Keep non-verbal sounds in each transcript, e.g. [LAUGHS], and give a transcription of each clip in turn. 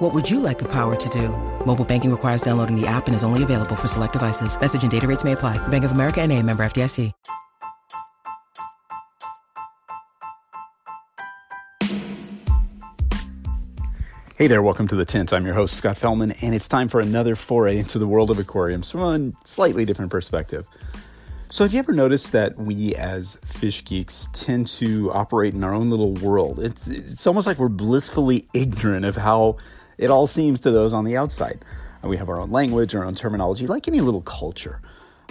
What would you like the power to do? Mobile banking requires downloading the app and is only available for select devices. Message and data rates may apply. Bank of America and a member FDIC. Hey there, welcome to The Tint. I'm your host, Scott Fellman, and it's time for another foray into the world of aquariums from a slightly different perspective. So, have you ever noticed that we as fish geeks tend to operate in our own little world? It's, it's almost like we're blissfully ignorant of how it all seems to those on the outside. We have our own language, our own terminology, like any little culture.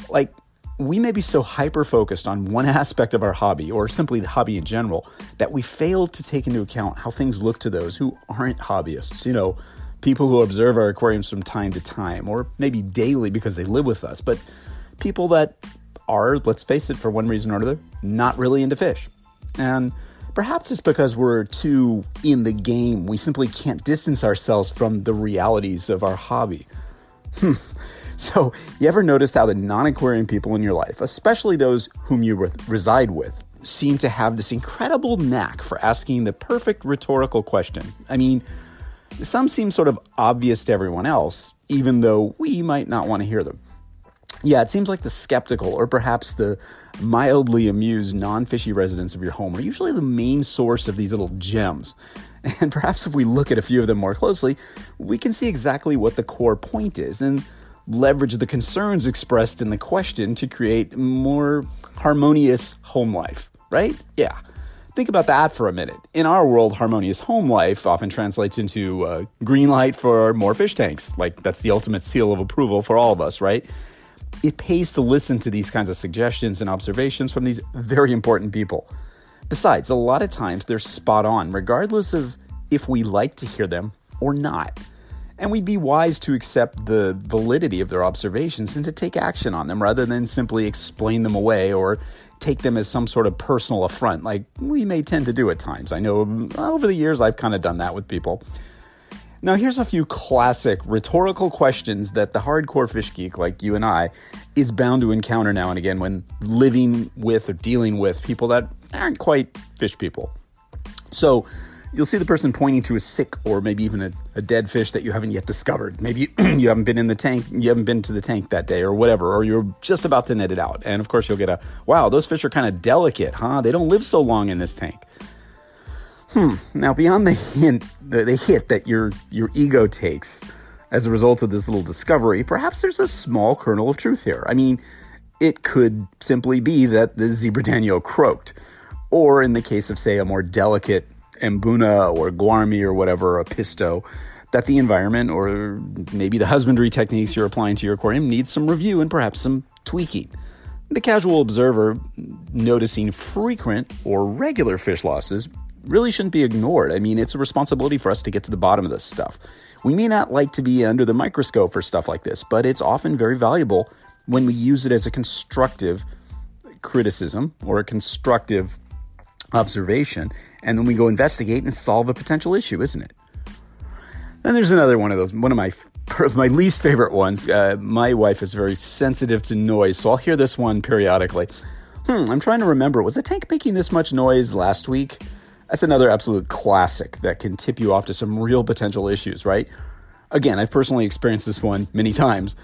Like, we may be so hyper focused on one [LAUGHS] aspect of our hobby or simply the hobby in general that we fail to take into account how things look to those who aren't hobbyists. You know, people who observe our aquariums from time to time or maybe daily because they live with us, but people that are, let's face it, for one reason or another, not really into fish. And perhaps it's because we're too in the game. We simply can't distance ourselves from the realities of our hobby. Hmm. [LAUGHS] So, you ever noticed how the non aquarium people in your life, especially those whom you re- reside with, seem to have this incredible knack for asking the perfect rhetorical question? I mean, some seem sort of obvious to everyone else, even though we might not want to hear them. Yeah, it seems like the skeptical or perhaps the mildly amused non fishy residents of your home are usually the main source of these little gems. [LAUGHS] And perhaps if we look at a few of them more closely, we can see exactly what the core point is. And leverage the concerns expressed in the question to create more harmonious home life, right? Yeah. Think about that for a minute. In our world, harmonious home life often translates into uh, green light for more fish tanks. Like, that's the ultimate seal of approval for all of us, right? It pays to listen to these kinds of suggestions and observations from these very important people. Besides, a lot of times they're spot on, regardless of if we like to hear them or not and we'd be wise to accept the validity of their observations and to take action on them rather than simply explain them away or take them as some sort of personal affront, like we may tend to do at times. I know over the years I've kind of done that with people. Now, here's a few classic rhetorical questions that the hardcore fish geek like you and I is bound to encounter now and again when living with or dealing with people that aren't quite fish people. So, you'll see the person pointing to a sick or maybe even a, a dead fish that you haven't yet discovered. Maybe [CLEARS THROAT] you haven't been in the tank, you haven't been to the tank that day or whatever, or you're just about to net it out. And of course, you'll get a wow, those fish are kind of delicate, huh? They don't live so long in this tank. Hmm. Now, beyond the hint, the, hit that your your ego takes as a result of this little discovery, perhaps there's a small kernel of truth here. I mean, it could simply be that the zebra danio croaked, or in the case of, say, a more delicate Mbuna or Gourami or whatever, a Pisto, that the environment or maybe the husbandry techniques you're applying to your aquarium needs some review and perhaps some tweaking. The casual observer noticing frequent or regular fish losses really shouldn't be ignored. I mean, it's a responsibility for us to get to the bottom of this stuff. We may not like to be under the microscope for stuff like this, but it's often very valuable when we use it as a constructive criticism or a constructive observation, and then we go investigate and solve a potential issue, isn't it? Then there's another one of those, one of my my least favorite ones. Uh, my wife is very sensitive to noise, so I'll hear this one periodically. Hmm, I'm trying to remember. Was the tank making this much noise last week? That's another absolute classic that can tip you off to some real potential issues, right? Again, I've personally experienced this one many times.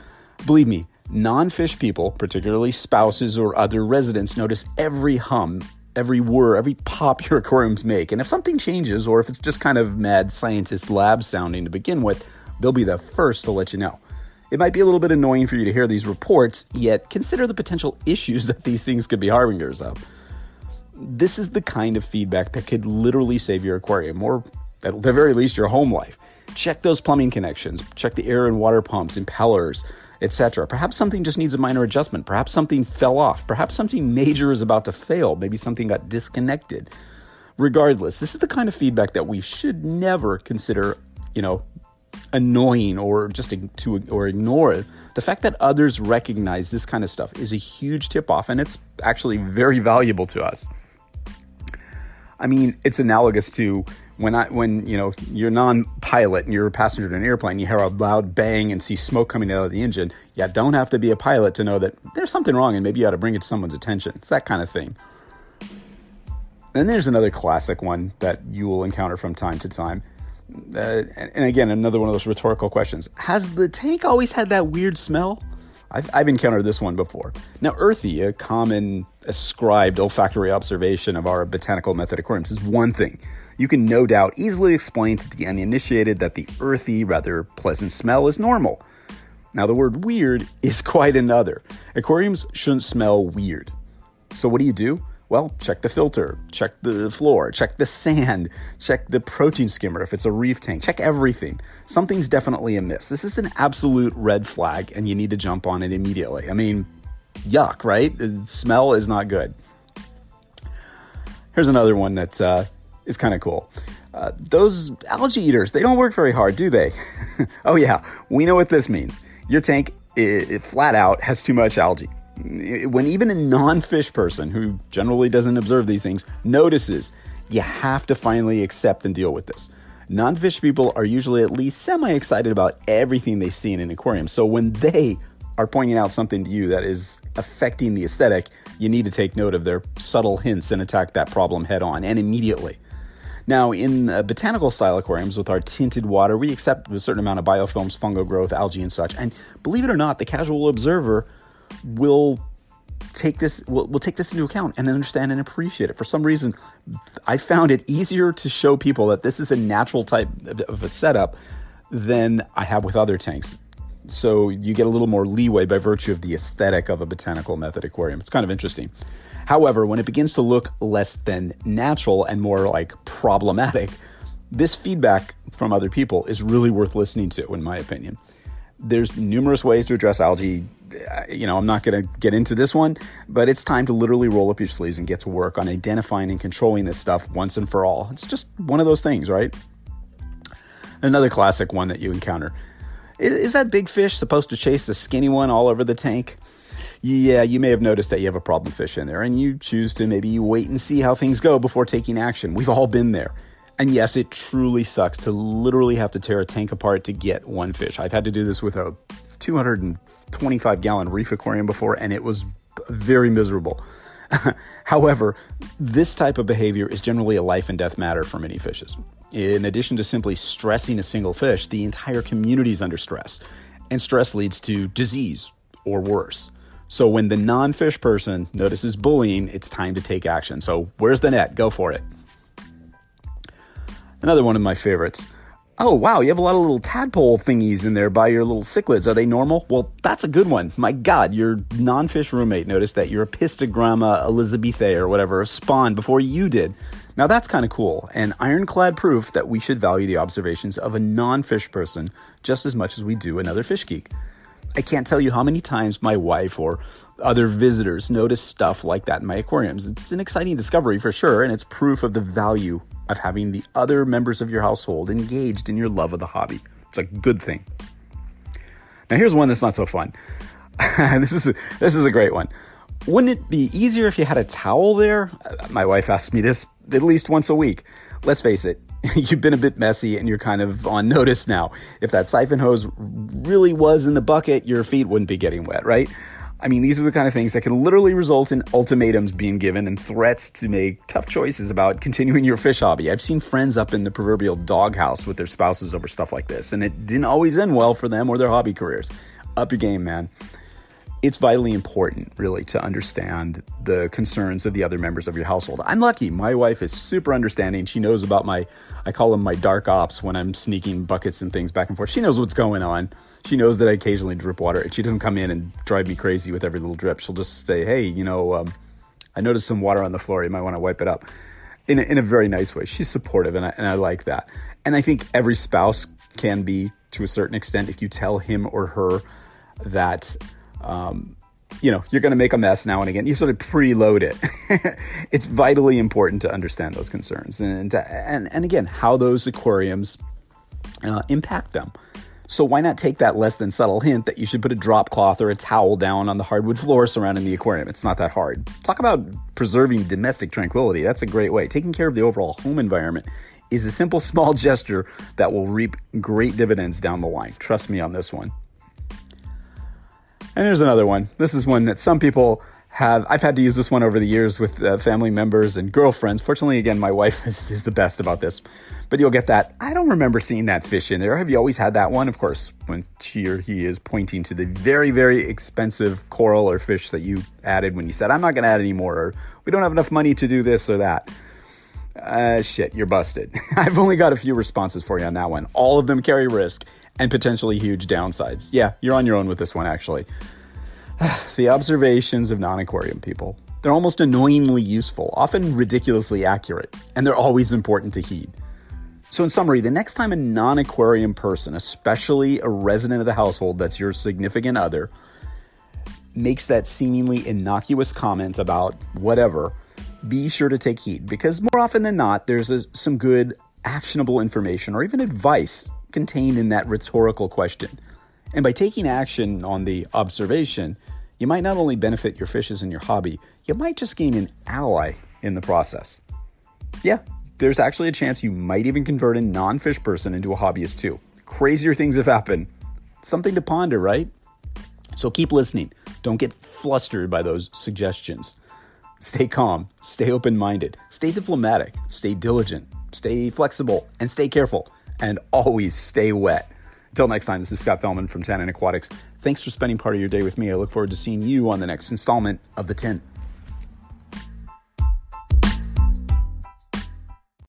Believe me, non fish people, particularly spouses or other residents, notice every hum every whir, every pop your aquariums make. And if something changes, or if it's just kind of mad scientist lab sounding to begin with, they'll be the first to let you know. It might be a little bit annoying for you to hear these reports, yet consider the potential issues [LAUGHS] that these things could be harbingers of. This is the kind of feedback that could literally save your aquarium, or at the very least, your home life. Check those plumbing connections, check the air and water pumps, impellers, etc. Perhaps something just needs a minor adjustment. Perhaps something fell off. Perhaps something major is about to fail. Maybe something got disconnected. Regardless, this is the kind of feedback that we should never consider, you know, annoying or just to or ignore The fact that others recognize this kind of stuff is a huge tip off, and it's actually very valuable to us. I mean, it's analogous to when I when you know you're non-pilot and you're a passenger in an airplane, you hear a loud bang and see smoke coming out of the engine. You don't have to be a pilot to know that there's something wrong, and maybe you ought to bring it to someone's attention. It's that kind of thing. Then there's another classic one that you will encounter from time to time. Uh, and again, another one of those rhetorical questions. Has the tank always had that weird smell? I've, I've encountered this one before. Now, earthy, a common ascribed olfactory observation of our botanical method aquariums, is one thing. You can no doubt easily explain to the uninitiated that the earthy, rather pleasant smell is normal. Now, the word weird [LAUGHS] is quite another. Aquariums shouldn't smell weird. So, what do you do? Well, check the filter, check the floor, check the sand, check the protein skimmer if it's a reef tank, check everything. Something's definitely amiss. This is an absolute red flag, and you need to jump on it immediately. I mean, yuck, right? The smell is not good. Here's another one that uh, is kind of cool. Uh, those algae eaters, they don't work very hard, do they? [LAUGHS] oh, yeah, we know what this means. Your tank, it, it flat out, has too much algae when even a non fish person who generally doesn't observe these things notices, you have to finally accept and deal with this. Non fish people are usually at least semi excited about everything they see in an aquarium. So when they are pointing out something to you that is affecting the aesthetic, you need to take note of their subtle hints and attack that problem head on and immediately. Now, in uh, botanical style aquariums with our tinted water, we accept a certain amount of biofilms, fungal growth, algae, and such. And believe it or not, the casual observer will take this will will take this into account and understand and appreciate it. For some reason, I found it easier to show people that this is a natural type of a setup than I have with other tanks. So you get a little more leeway by virtue of the aesthetic of a botanical method aquarium. It's kind of interesting. However, when it begins to look less than natural and more like problematic, this feedback from other people is really worth listening to, in my opinion. There's numerous ways to address algae you know, I'm not going to get into this one, but it's time to literally roll up your sleeves and get to work on identifying and controlling this stuff once and for all. It's just one of those things, right? Another classic one that you encounter. Is, is that big fish supposed to chase the skinny one all over the tank? Yeah, you may have noticed that you have a problem fish in there, and you choose to maybe wait and see how things go before taking action. We've all been there. And yes, it truly sucks to literally have to tear a tank apart to get one fish. I've had to do this with a 225 gallon reef aquarium before, and it was very miserable. [LAUGHS] However, this type of behavior is generally a life and death matter for many fishes. In addition to simply stressing a single fish, the entire community is under stress, and stress leads to disease or worse. So when the non fish person notices bullying, it's time to take action. So, where's the net? Go for it. Another one of my favorites Oh, wow, you have a lot of little tadpole thingies in there by your little cichlids. Are they normal? Well, that's a good one. My God, your non fish roommate noticed that your Apistogramma elizabethae or whatever spawned before you did. Now, that's kind of cool and ironclad proof that we should value the observations of a non fish person just as much as we do another fish geek. I can't tell you how many times my wife or other visitors notice stuff like that in my aquariums. It's an exciting discovery for sure, and it's proof of the value of having the other members of your household engaged in your love of the hobby. It's a good thing. Now, here's one that's not so fun. [LAUGHS] this is a, this is a great one. Wouldn't it be easier if you had a towel there? My wife asks me this at least once a week. Let's face it, [LAUGHS] you've been a bit messy and you're kind of on notice now. If that siphon hose really was in the bucket, your feet wouldn't be getting wet, right? I mean, these are the kind of things that can literally result in ultimatums being given and threats to make tough choices about continuing your fish hobby. I've seen friends up in the proverbial doghouse with their spouses over stuff like this, and it didn't always end well for them or their hobby careers. Up your game, man it's vitally important, really, to understand the concerns of the other members of your household. I'm lucky. My wife is super understanding. She knows about my, I call them my dark ops when I'm sneaking buckets and things back and forth. She knows what's going on. She knows that I occasionally drip water. And she doesn't come in and drive me crazy with every little drip. She'll just say, hey, you know, um, I noticed some water on the floor. You might want to wipe it up in a, in a very nice way. She's supportive, and I, and I like that. And I think every spouse can be, to a certain extent, if you tell him or her that um, you know, you're going to make a mess now and again. You sort of preload it. [LAUGHS] it's vitally important to understand those concerns and, to, and, and again, how those aquariums uh, impact them. So why not take that less than subtle hint that you should put a drop cloth or a towel down on the hardwood floor surrounding the aquarium? It's not that hard. Talk about preserving domestic tranquility. That's a great way. Taking care of the overall home environment is a simple [LAUGHS] small gesture that will reap great dividends down the line. Trust me on this one. And here's another one. This is one that some people have I've had to use this one over the years with uh, family members and girlfriends. Fortunately, again, my wife [LAUGHS] is, is, the best about this, but you'll get that. I don't remember seeing that fish in there. Have you always had that one? Of course, when she or he is pointing to the very, very expensive coral or fish that you added when you said, I'm not going to add any more, or we don't have enough money to do this or that. Uh, shit, you're busted. [LAUGHS] I've only got a few responses for you on that one. All of them carry risk and potentially huge downsides. Yeah, you're on your own with this one, actually. [SIGHS] the observations of non aquarium people. They're almost annoyingly useful, often ridiculously accurate, and they're always important to heed. So, in summary, the next time a non aquarium person, especially a resident of the household that's your significant other, makes that seemingly innocuous comment about whatever, be sure to take heed because more often than not, there's a, some good, actionable information or even advice contained in that rhetorical question. And by taking action on the observation, you might not only benefit your fishes and your hobby, you might just gain an ally in the process. Yeah, there's actually a chance you might even convert a non fish person into a hobbyist too. Crazier things have happened. Something to ponder, right? So keep listening. Don't get flustered by those suggestions. Stay calm, stay open minded, stay diplomatic, stay diligent, stay flexible, and stay careful. And always stay wet. Until next time, this is Scott Fellman from Tannin Aquatics. Thanks for spending part of your day with me. I look forward to seeing you on the next installment of The Tint.